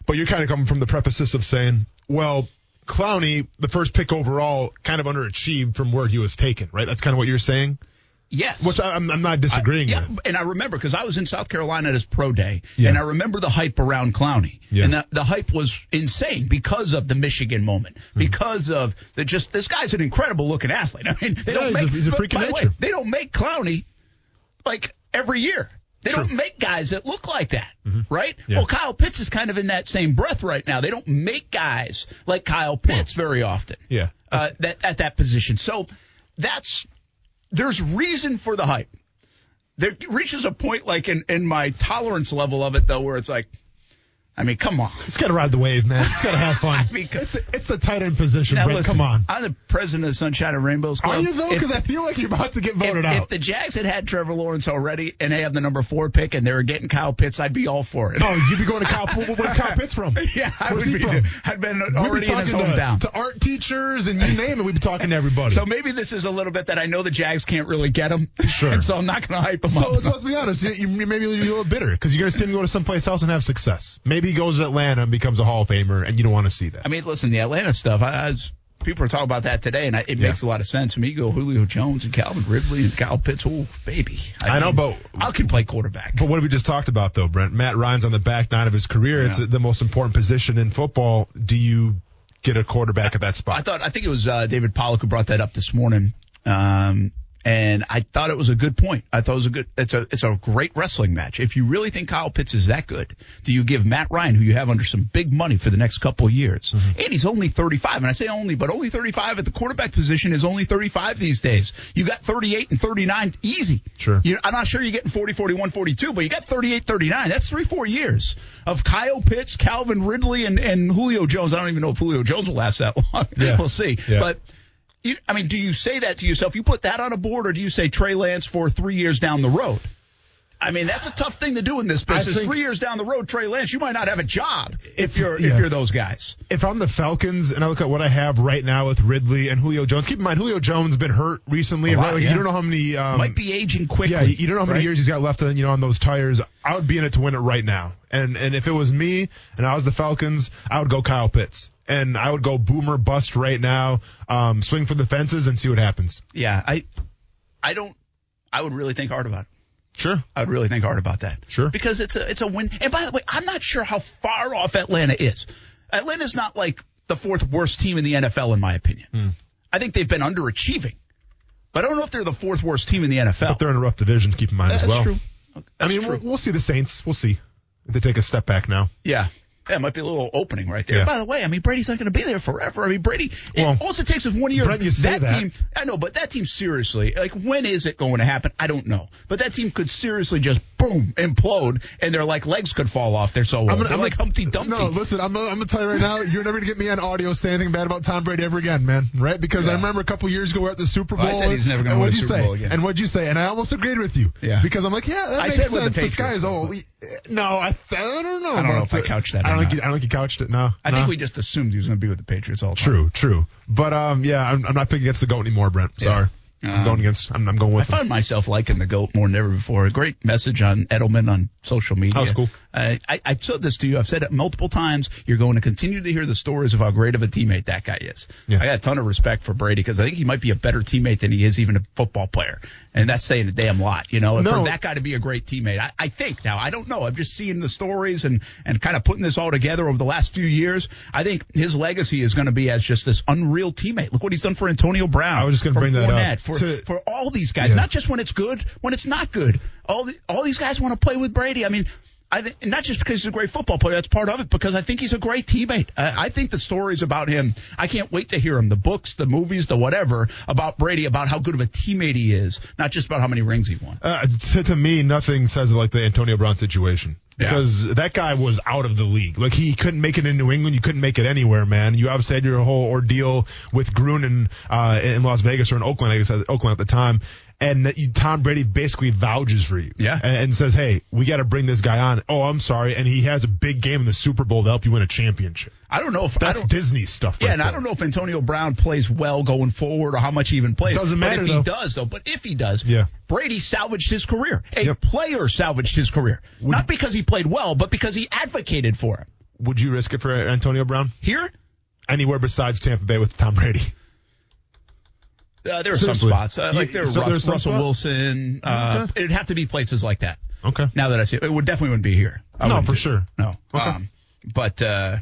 But you're kind of coming from the preface of saying, well, Clowney, the first pick overall, kind of underachieved from where he was taken, right? That's kind of what you're saying, Yes. which I, I'm, I'm not disagreeing yeah, with. and I remember because I was in South Carolina at his pro day, Yeah. and I remember the hype around Clowney, Yeah. and the, the hype was insane because of the Michigan moment, Hmm. because of the just this guy's an incredible looking athlete. *laughs* I mean, they Yeah, don't he's make a- he's a freak by the way, nature. they don't make Clowney like every year. They don't make guys that look like that, right? Mm-hmm. Yeah. Well, Kyle Pitts is kind of in that same breath right now. They don't make guys like Kyle Pitts very often Yeah. uh, that at that position. So that's there's reason for the hype. There reaches a point like in, in my tolerance level of it though, where it's like, I mean, come on. It's got to ride the wave, man. It's got to have fun. *laughs* I mean, it's, it's the tight end position, Now Brent. listen, Come on. I'm the president of Sunshine and Rainbows Club. Are you though? If- Because I feel like you're about to get if, voted if out. the Jags had had Trevor Lawrence already and they have the number four pick and they were getting Kyle Pitts, I'd be all for it. oh, you'd be going to Kyle. Where's Kyle Pitts from? *laughs* yeah, I Where's would be. from? I'd been We'd be in his talking to- To, art teachers and you name it, we'd be talking to everybody. so maybe this is a little bit that I know the Jags can't really get him. Sure. *laughs* and so I'm not going to hype him So, up. so let's be honest. You, you, maybe you're a little bitter because you're going to see him go to someplace else and have success. Maybe he goes to Atlanta and becomes a Hall of Famer, and you don't want to see that. I mean, listen, the Atlanta stuff. I, I was, people are talking about that today, and I, it makes a lot of sense. Me go Julio Jones, and Calvin Ridley, and Kyle Pitts. Oh, baby! I know, but- I can play quarterback. But what have we just talked about, though, Brent, Matt Ryan's on the back nine of his career. It's the most important position in football. Do you get a quarterback at that spot? I thought I think it was uh, David Pollack who brought that up this morning, um, and I thought it was a good point. I thought it was a good. It's a it's a great wrestling match. If you really think Kyle Pitts is that good, do you give Matt Ryan, who you have under some big money for the next couple of years, Mm-hmm. and he's only 35, and I say only, but only 35 at the quarterback position is only 35 these days. You got 38 and 39 easy. Sure. You, I'm not sure you're getting 40, 41, 42, but you got 38, 39. That's three, four years of Kyle Pitts, Calvin Ridley, and, and Julio Jones. I don't even know if Julio Jones will last that *laughs* long. Yeah. we'll see. Yeah. But you, I mean, do you say that to yourself? You put that on a board, or do you say Trey Lance for three years down the road? I mean, that's a tough thing to do in this business. think- three years down the road, Trey Lance, you might not have a job if you're yeah. if you're those guys. if I'm the Falcons and I look at what I have right now with Ridley and Julio Jones, keep in mind Julio Jones been hurt recently. Lot. Like, yeah. You don't know how many. Um, might be aging quickly. Yeah, you don't know how many right? years he's got left on you know on those tires. I would be in it to win it right now. And and if it was me and I was the Falcons, I would go Kyle Pitts. And I would go boomer bust right now, um, swing for the fences and see what happens. Yeah, I, I don't. I would really think hard about it. Sure. I would really think hard about that. Sure. Because it's a it's a win. And by the way, I'm not sure how far off Atlanta is. Atlanta's not like the fourth worst team in the NFL, in my opinion. Hmm. I think they've been underachieving, but I don't know if they're the fourth worst team in the NFL. But they're in a rough division, keep in mind That's as well. true. I mean, true. we'll, we'll see the Saints. We'll see they take a step back now. yeah, That might be a little opening right there. Yeah. By the way, I mean Brady's not going to be there forever. I mean Brady. Well, it also takes us one year. Brent, you say that. team. I know, but that team seriously. Like when is it going to happen? I don't know. But that team could seriously just boom implode, and their like legs could fall off. They're so old. I'm gonna- I'm like Humpty Dumpty. No, listen, I'm, I'm gonna tell you right now, you're never gonna get me on audio saying anything bad about Tom Brady ever again, man. Right? Because I remember a couple years ago we're at the Super Bowl. Well, I said he was never gonna win what'd a you Super say? Bowl again. And what'd you say? And I almost agreed with you. Yeah. Because I'm like, yeah, that I makes said with the sense. This Patriots, is old. No, I, I don't know. I don't know if I couched that don't think you, I don't think he couched it. No. I no. think we just assumed he was going to be with the Patriots all the time. True, true. But um, yeah, I'm, I'm not picking against the goat anymore, Brent. Sorry. Um, I'm going against. I'm, I'm going I with. him. find myself liking the goat more than ever before. A great message on Edelman on social media. That was cool. Uh, I, I said this to you. I've said it multiple times. You're going to continue to hear the stories of how great of a teammate that guy is. Yeah. I got a ton of respect for Brady because I think he might be a better teammate than he is even a football player, and that's saying a damn lot. You know, No. for that guy to be a great teammate, I, I think. Now I don't know. I'm just seeing the stories and and kind of putting this all together over the last few years. I think his legacy is going to be as just this unreal teammate. Look what he's done for Antonio Brown. I was just gonna for bring that up. For, To- for all these guys, Yeah. not just when it's good, when it's not good. All the, all these guys want to play with Brady. I mean, I think not just because he's a great football player, that's part of it. Because I think he's a great teammate. I, I think the stories about him, I can't wait to hear him. The books, the movies, the whatever about Brady, about how good of a teammate he is, not just about how many rings he won. Uh, to, to me, nothing says it like the Antonio Brown situation. Yeah. Because that guy was out of the league. Like he couldn't make it in New England. You couldn't make it anywhere, man. You obviously had your whole ordeal with Gruden uh, in Las Vegas or in Oakland, I guess at Oakland at the time. And that you, Tom Brady basically vouches for you. Yeah. And, and says, hey, we got to bring this guy on. Oh, I'm sorry. And he has a big game in the Super Bowl to help you win a championship. I don't know if That's Disney stuff. Yeah, right and I don't know if Antonio Brown plays well going forward or how much he even plays. Doesn't But matter, if he does, though. But if he does, Yeah. Brady salvaged his career. A Yep. player salvaged his career. Not because he played well, but because he advocated for it. Would you risk it for Antonio Brown? Here, Anywhere besides Tampa Bay with Tom Brady. Uh, there are some spots. Uh, like there are so Russ, there's Russell spot? Wilson. Uh, Okay. It'd have to be places like that. Okay. Now that I see it, it would definitely wouldn't be here. I No, for sure. No. Okay. Um, but uh,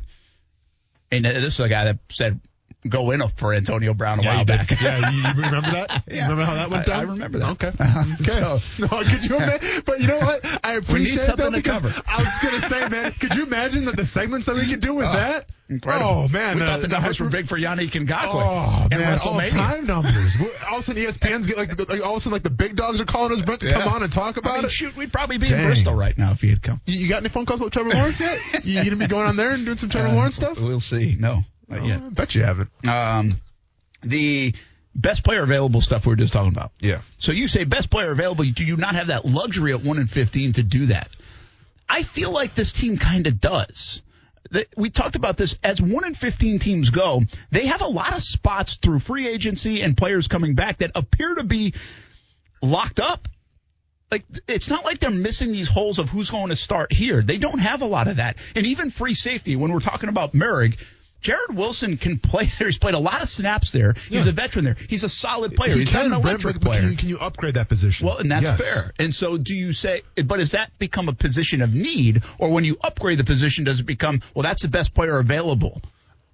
and uh, this is a guy that said go in for Antonio Brown a Yeah, while back. yeah, you, you remember that? *laughs* You Yeah. Remember how that went I- down? I remember that. Okay. *laughs* Okay. So- *laughs* no, could you imagine? But you know what? I appreciate it something though to because cover. I was gonna say, man, could you imagine that the segments that we could do with Oh, that? Incredible. Oh man, we uh, thought the numbers were big for Yannick Ngakoue Oh and man, All-time numbers. All of a sudden, ESPN's get like, like all of a sudden, like the big dogs are calling us Brent to Yeah. come on and talk about I mean, it. Shoot, we'd probably be in Bristol right now if he had come. You, you got any phone calls about Trevor Lawrence yet? you, you gonna be going on there and doing some Trevor Uh, Lawrence stuff? We'll see. No, not Oh, yet. I bet you haven't. Um, the best player available stuff we were just talking about. Yeah. So you say best player available. Do you not have that luxury at one and fifteen to do that? I feel like this team kind of does. We talked about this as one and fifteen teams go. They have a lot of spots through free agency and players coming back that appear to be locked up. Like it's not like they're missing these holes of who's going to start here. They don't have a lot of that. And even free safety, when we're talking about Moehrig, Jarrod Wilson can play there. He's played a lot of snaps there. He's Yeah. a veteran there. He's a solid player. He He's not can, an electric player. can, you, can you upgrade that position? Well, and that's Yes. fair. And so, do you say, but does that become a position of need, or when you upgrade the position, does it become, well, that's the best player available?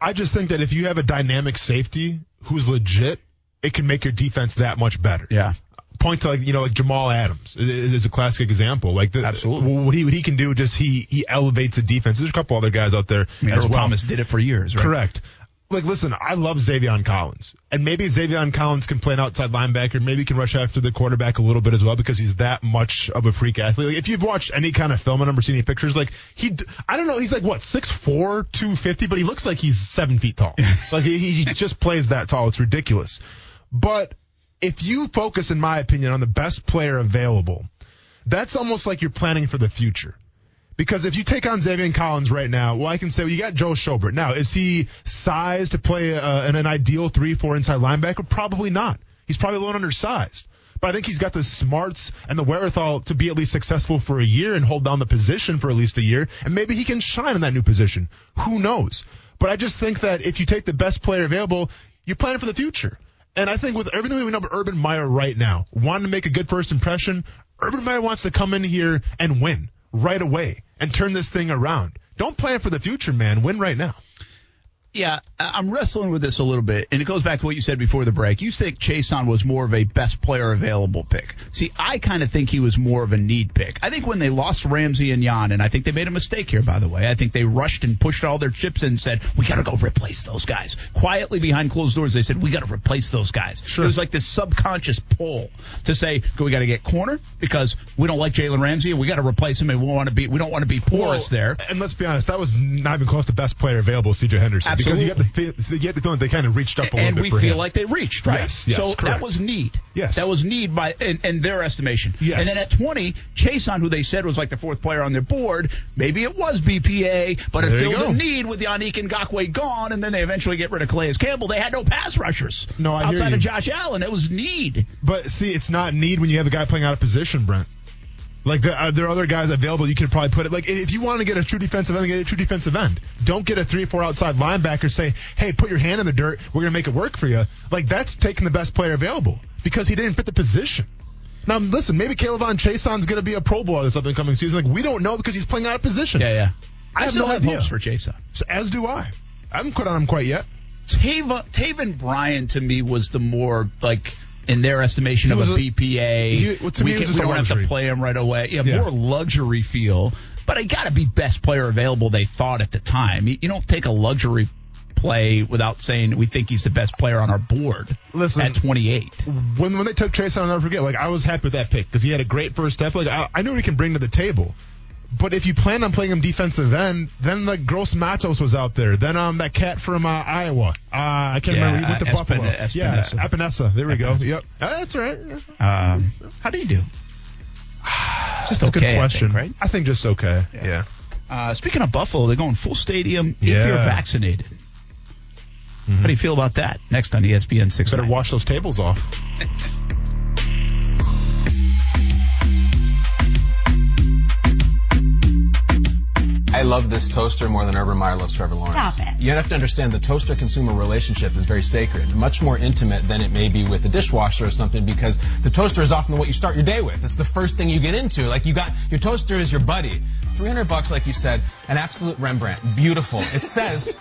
I just think that if you have a dynamic safety who's legit, it can make your defense that much better. Yeah. Point to like you know like Jamal Adams is, is a classic example. Like the, Absolutely. what he what he can do, just he he elevates the defense. There's a couple other guys out there I mean, as well. Thomas did it for years, right? Correct. Like, listen, I love Zaven Collins, and maybe Zaven Collins can play an outside linebacker. Maybe he can rush after the quarterback a little bit as well because he's that much of a freak athlete. Like, if you've watched any kind of film and never seen any pictures, like he, I don't know, he's like what six four, two fifty, but he looks like he's seven feet tall. *laughs* like he, he just plays that tall. It's ridiculous. But if you focus, in my opinion, on the best player available, that's almost like you're planning for the future. Because if you take on Zaven Collins right now, well, I can say, well, you got Joe Schobert. Now, is he sized to play uh, an ideal 3-4 inside linebacker? Probably not. He's probably a little undersized. But I think he's got the smarts and the wherewithal to be at least successful for a year and hold down the position for at least a year. And maybe he can shine in that new position. Who knows? But I just think that if you take the best player available, you're planning for the future. And I think with everything we know about Urban Meyer right now, wanting to make a good first impression, Urban Meyer wants to come in here and win right away and turn this thing around. Don't plan for the future, man. Win right now. Yeah, I'm wrestling with this a little bit, and it goes back to what you said before the break. You think Chaisson was more of a best player available pick. See, I kind of think he was more of a need pick. I think when they lost Ramsey and Jan, and I think they made a mistake here, by the way. I think they rushed and pushed all their chips in and said, we got to go replace those guys. Quietly behind closed doors, they said, we got to replace those guys. Sure. It was like this subconscious pull to say, we got to get corner because we don't like Jalen Ramsey and we got to replace him and we want to be, we don't want to be porous Well, there. And let's be honest, that was not even close to best player available, C.J. Henderson. Because you get the Absolutely. fe- you get the feeling they kind of reached up a little bit. and we feel him. like they reached right. Yes, yes, so that was need. Yes. that was need by in, in their estimation. Yes. and then at twenty, Chaisson who they said was like the fourth player on their board, maybe it was BPA, but There it filled a need with Yannick Ngakoue gone, and then they eventually get rid of Calais Campbell. They had no pass rushers. No, I outside of Josh Allen, it was need. But see, it's not need when you have a guy playing out of position, Brent. Like the, uh, there are other guys available. You could probably put it like if you want to get a true defensive end, get a true defensive end. Don't get a three or four outside linebacker. Say, hey, put your hand in the dirt. We're gonna make it work for you. Like that's taking the best player available because he didn't fit the position. Now listen, maybe K'Lavon Chaisson's gonna be a Pro Bowler this upcoming season. Like we don't know because he's playing out of position. Yeah, yeah. I have still no have idea. hopes for Chaisson. So, as do I. I haven't quit on him quite yet. Tava, Taven Bryan to me was the more like in their estimation of a, a- BPA. he- well, to we me, it was can, we don't have to play him right away. Yeah, Yeah. more luxury feel. But I got to be best player available. They thought at the time. You, you don't take a luxury play without saying we think he's the best player on our board. Listen, at 28. when when they took Chase, I'll never forget. Like I was happy with that pick because he had a great first step. Like I, I knew what he can bring to the table. But if you plan on playing him defensive end, then like Gross Matos was out there. Then um that cat from uh, Iowa. Uh, I can't Yeah, remember. He went to uh, Buffalo. Espin- Yeah, Espinosa. Epenesa. There we go. Yep. Uh, that's right. Um, how do you do? *sighs* Just That's a okay, good I question. think, right? I think just okay. Yeah. Uh, speaking of Buffalo, they're going full stadium if Yeah. you're vaccinated. How do you feel about that? Next on ESPN 6. Better wash those tables off. *laughs* love this toaster more than Urban Meyer loves Trevor Lawrence. Stop it. You have to understand the toaster consumer relationship is very sacred, much more intimate than it may be with a dishwasher or something because the toaster is often what you start your day with. It's the first thing you get into. Like you got your toaster is your buddy. 300 bucks like you said, an absolute Rembrandt. Beautiful. It *laughs* says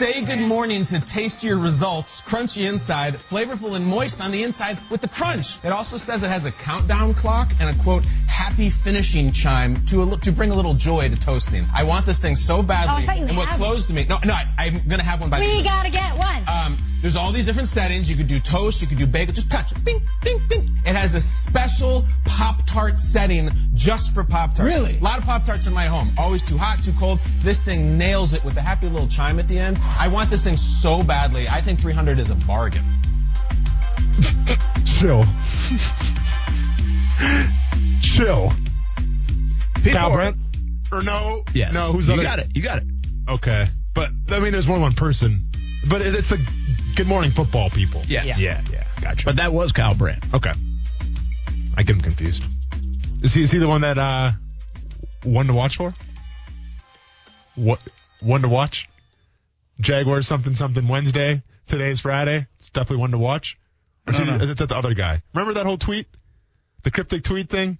say good morning to taste your results, crunchy inside, flavorful and moist on the inside with the crunch. It also says it has a countdown clock and a quote happy finishing chime to a, to bring a little joy to toasting. I want this thing so badly. Oh, I thought you and what closed me? No, no, I, I'm gonna have one by the end. We gotta get one. Um, there's all these different settings. You could do toast, you could do bagel. Just touch it. Bing, bing, bing. It has a special Pop Tart setting just for Pop Tarts. Really? A lot of Pop Tarts in my home. Always too hot, too cold. This thing nails it with a happy little chime at the end. I want this thing so badly. I think 300 is a bargain. *laughs* Chill. Chill. People Kyle are- Brent? Or no? Yes. No, who's you other? got it. You got it. Okay. But, I mean, there's more than one person. But it's the good morning football people. Yes. Yeah, yeah. yeah. Gotcha. But that was Kyle Brandt. Okay. I get him confused. Is he, is he the one that, uh, one to watch for? What, one to watch? Jaguars something something Wednesday. Today's Friday. It's definitely one to watch. Or is I don't he- that the other guy? Remember that whole tweet? The cryptic tweet thing?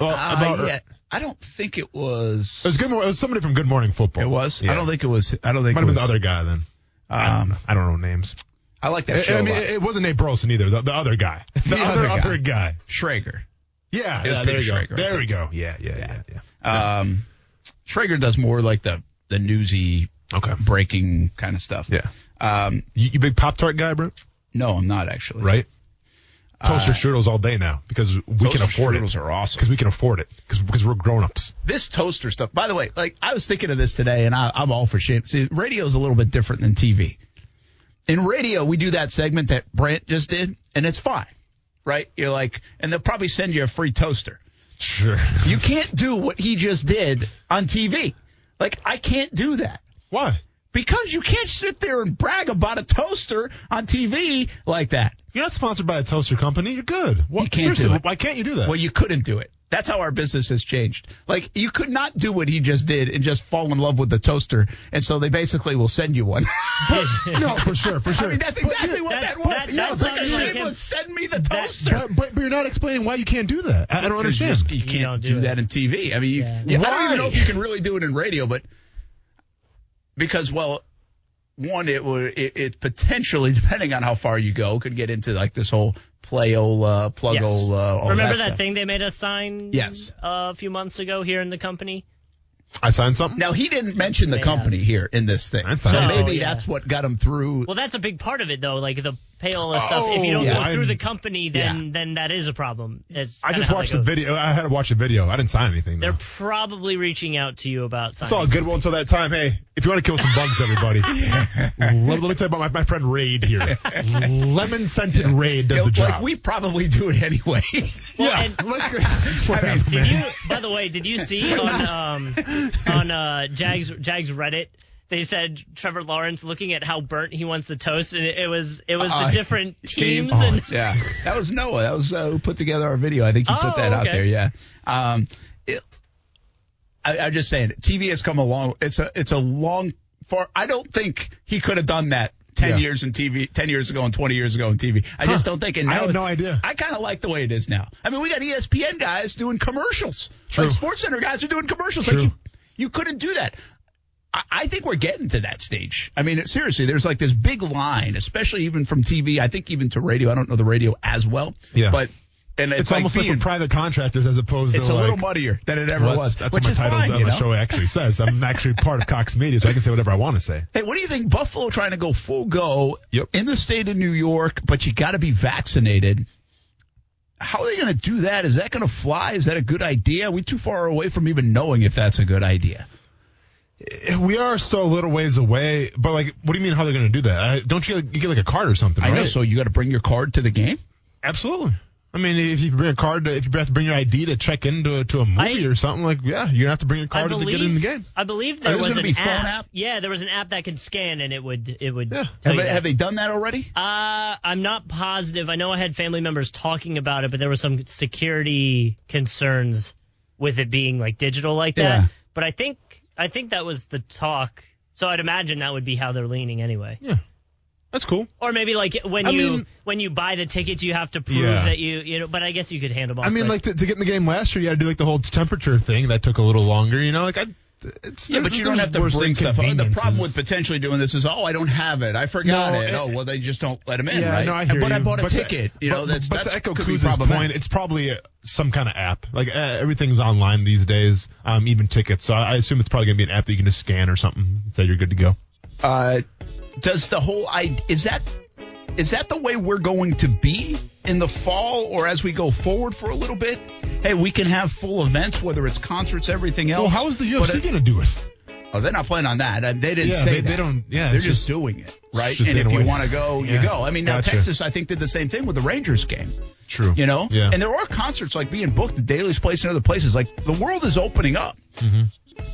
Well, Uh, about, yeah. I don't think it was. It was good. It was somebody from Good Morning Football. It was. Yeah. I don't think it was. I don't think Might it have been was the other guy then. Um, I don't know names. I like that I, show. I a mean, lot. it, it wasn't Nate Burleson either. The, the other guy. *laughs* The, The other other guy. other guy. Schrager. Yeah, It was yeah, there you go. Schrager, I There we go. Yeah, yeah, yeah, yeah. Um, Schrager does more like the the newsy, Okay. breaking kind of stuff. Yeah. Um, You, you big Pop Tart guy, bro? no, I'm not actually. Right? Toaster Uh, strudels all day now because we can Toaster afford strudels it. are awesome. Because we can afford it. Because we're grown ups. this toaster stuff. By the way, like I was thinking of this today, and I, I'm all for shame. See, radio is a little bit different than TV. In radio, we do that segment that Brant just did, and it's fine, right? You're like, and they'll probably send you a free toaster. Sure. *laughs* You can't do what he just did on TV. Like I can't do that. Why? Because you can't sit there and brag about a toaster on TV like that. You're not sponsored by a toaster company. You're good. What, You can't seriously, do it. why can't you do that? Well, you couldn't do it. That's how our business has changed. Like you could not do what he just did and just fall in love with the toaster, and so they basically will send you one. *laughs* no, for sure, for *laughs* sure. I mean, that's exactly what That's- that was. that- Yeah, that it's like a sounded like shameless, him. send me the That- toaster. but, but, but you're not explaining why you can't do that. I, I don't understand. just- you You can't don't do, do that in TV. I mean, you, Yeah. yeah, I don't even know if you can really do it in radio, but because well, one, it would it, it potentially, *laughs* depending on how far you go, could get into like this whole playola, pluggle. Yes. All Remember that, that thing they made us sign? Yes. uh, a few months ago here in the company. I signed something. Now he didn't mention the They company here in this thing, so fine. maybe Oh, yeah. that's what got him through. Well, that's a big part of it, though. Like the payola stuff. If you Oh, don't yeah. go through I'm- the company, then Yeah. then that is a problem. Is I just watched the video. I had to watch a video. I didn't sign anything. They're probably reaching out to you about signing. It's all good. Well, until that time, hey, if you want to kill some bugs, everybody, *laughs* let, let me tell you about my, my friend Raid here. Lemon scented Raid does You know, the job. like we probably do it anyway. Well, yeah, and- *laughs* *laughs* I mean, Did you? By the way, did you see on um *laughs* on uh Jags Jags Reddit? They said Trevor Lawrence looking at how burnt he wants the toast, and it, it was it was Uh, the different *laughs* team- teams and yeah, that was Noah. That was uh, who put together our video. I think you put Oh, that out there. Yeah. Um, it, I, I'm just saying, TV has come a long. It's a it's a long. For I don't think he could have done that. 10 Yeah. years in TV, 10 years ago and 20 years ago in TV. I just don't think. And I now had it's- no idea. I kind of like the way it is now. I mean, we got ESPN guys doing commercials. True. Like Sports Center guys are doing commercials. True. Like you, you couldn't do that. I, think we're getting to that stage. I mean, seriously, there's like this big line, especially even from TV. I think even to radio. I don't know the radio as well. Yeah. But and it's, It's like almost like being- we're private contractors as opposed to. it's a like, little muddier than it ever Well, was. that's, what my title fine, of you the know? show actually says. I'm actually part of Cox Media, so I can say whatever I want to say. Hey, what do you think? Buffalo trying to go full go Yep. in the state of New York, but you got to be vaccinated. How are they going to do that? Is that going to fly? Is that a good idea? Are we too far away from even knowing if that's a good idea? We are still a little ways away, but like, what do you mean how they're going to do that? I, don't you, get, you get like a card or something? I right? know. So you got to bring your card to the game. Absolutely. I mean, if you bring a card, to, if you have to bring your ID to check into to a movie I- or something, like yeah, you're gonna have to bring your card to get in the game. I believe there was an phone app? Yeah, there was an app that could scan and it would it would. Yeah. Have you they, have they done that already? Uh, I'm not positive. I know I had family members talking about it, but there were some security concerns with it being like digital like that. Yeah. But I think I think that was the talk. So I'd imagine that would be how they're leaning anyway. Yeah, that's cool. Or maybe like when I you mean- when you buy the tickets, you have to prove Yeah. that you you know. But I guess you could hand them off. I mean, but- like to, to get in the game last year, you had to do like the whole temperature thing that took a little longer. You know, like I, it's Yeah, but you don't have to worse bring stuff. Oh, The problem with potentially doing this is, oh, I don't have it. I forgot No, it. it- Oh, well, they just don't let them in, Yeah, right? no, I hear but I bought a But to- ticket. you know, but, that's but that's to echo could Kuz's point, it's probably uh, some kind of app. Like uh, everything's online these days, um, even tickets. So I I assume it's probably gonna be an app that you can just scan or something, say you're good to go. Uh, does the whole I is that is that the way we're going to be in the fall or as we go forward for a little bit? Hey, we can have full events, whether it's concerts, everything else. Well, how is the UFC gonna do it? Oh, they're not planning on that. Uh, They didn't Yeah, say they- that. they don't- yeah, they're just, just- doing it, right? And if you want to go, you go. I mean, now gotcha. Texas, I think, did the same thing with the Rangers game. True. You know, Yeah. and there are concerts like being booked at Daily's Place and other places. Like the world is opening up, Mm-hmm.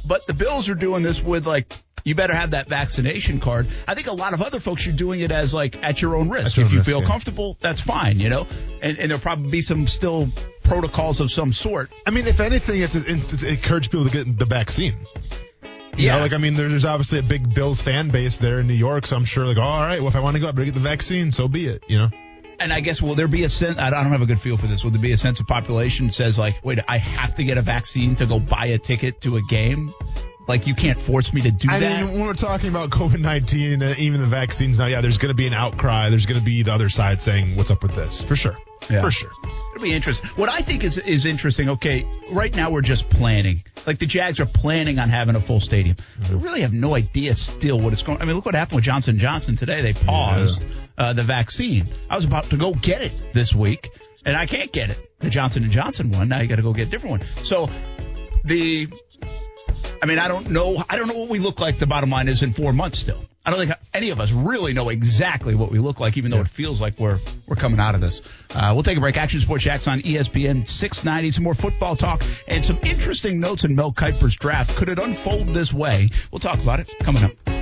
but the Bills are doing this with like you better have that vaccination card. I think a lot of other folks are doing it as like at your own risk. your If own you risk, feel yeah. comfortable, that's fine. You know, and and there'll probably be some still protocols of some sort. I mean, if anything, it's, it's, it's it encourage people to get the vaccine. You Yeah. know, like I mean, there's, there's obviously a big Bills fan base there in New York, so I'm sure like, oh, all right, well, if I want to go, I better get the vaccine. So be it. You know. And I guess will there be a sense? I don't have a good feel for this. Will there be a sense of population says like, wait, I have to get a vaccine to go buy a ticket to a game? Like you can't force me to do I that. mean, when we're talking about COVID 19, uh, even the vaccines now, yeah, there's going to be an outcry. There's going to be the other side saying, what's up with this? For sure. Yeah. For sure. It'll be interesting. What I think is is interesting. Okay, right now we're just planning. Like the Jags are planning on having a full stadium. We really have no idea still what it's going. I mean, look what happened with Johnson Johnson today. They paused uh, the vaccine. I was about to go get it this week, and I can't get it. The Johnson and Johnson one. Now you got to go get a different one. So the I mean, I don't know. I don't know what we look like. The bottom line is in four months still. I don't think any of us really know exactly what we look like, even though it feels like we're we're coming out of this. Uh, we'll take a break. Action Sports Jax on ESPN 690. Some more football talk and some interesting notes in Mel Kiper's draft. Could it unfold this way? We'll talk about it coming up.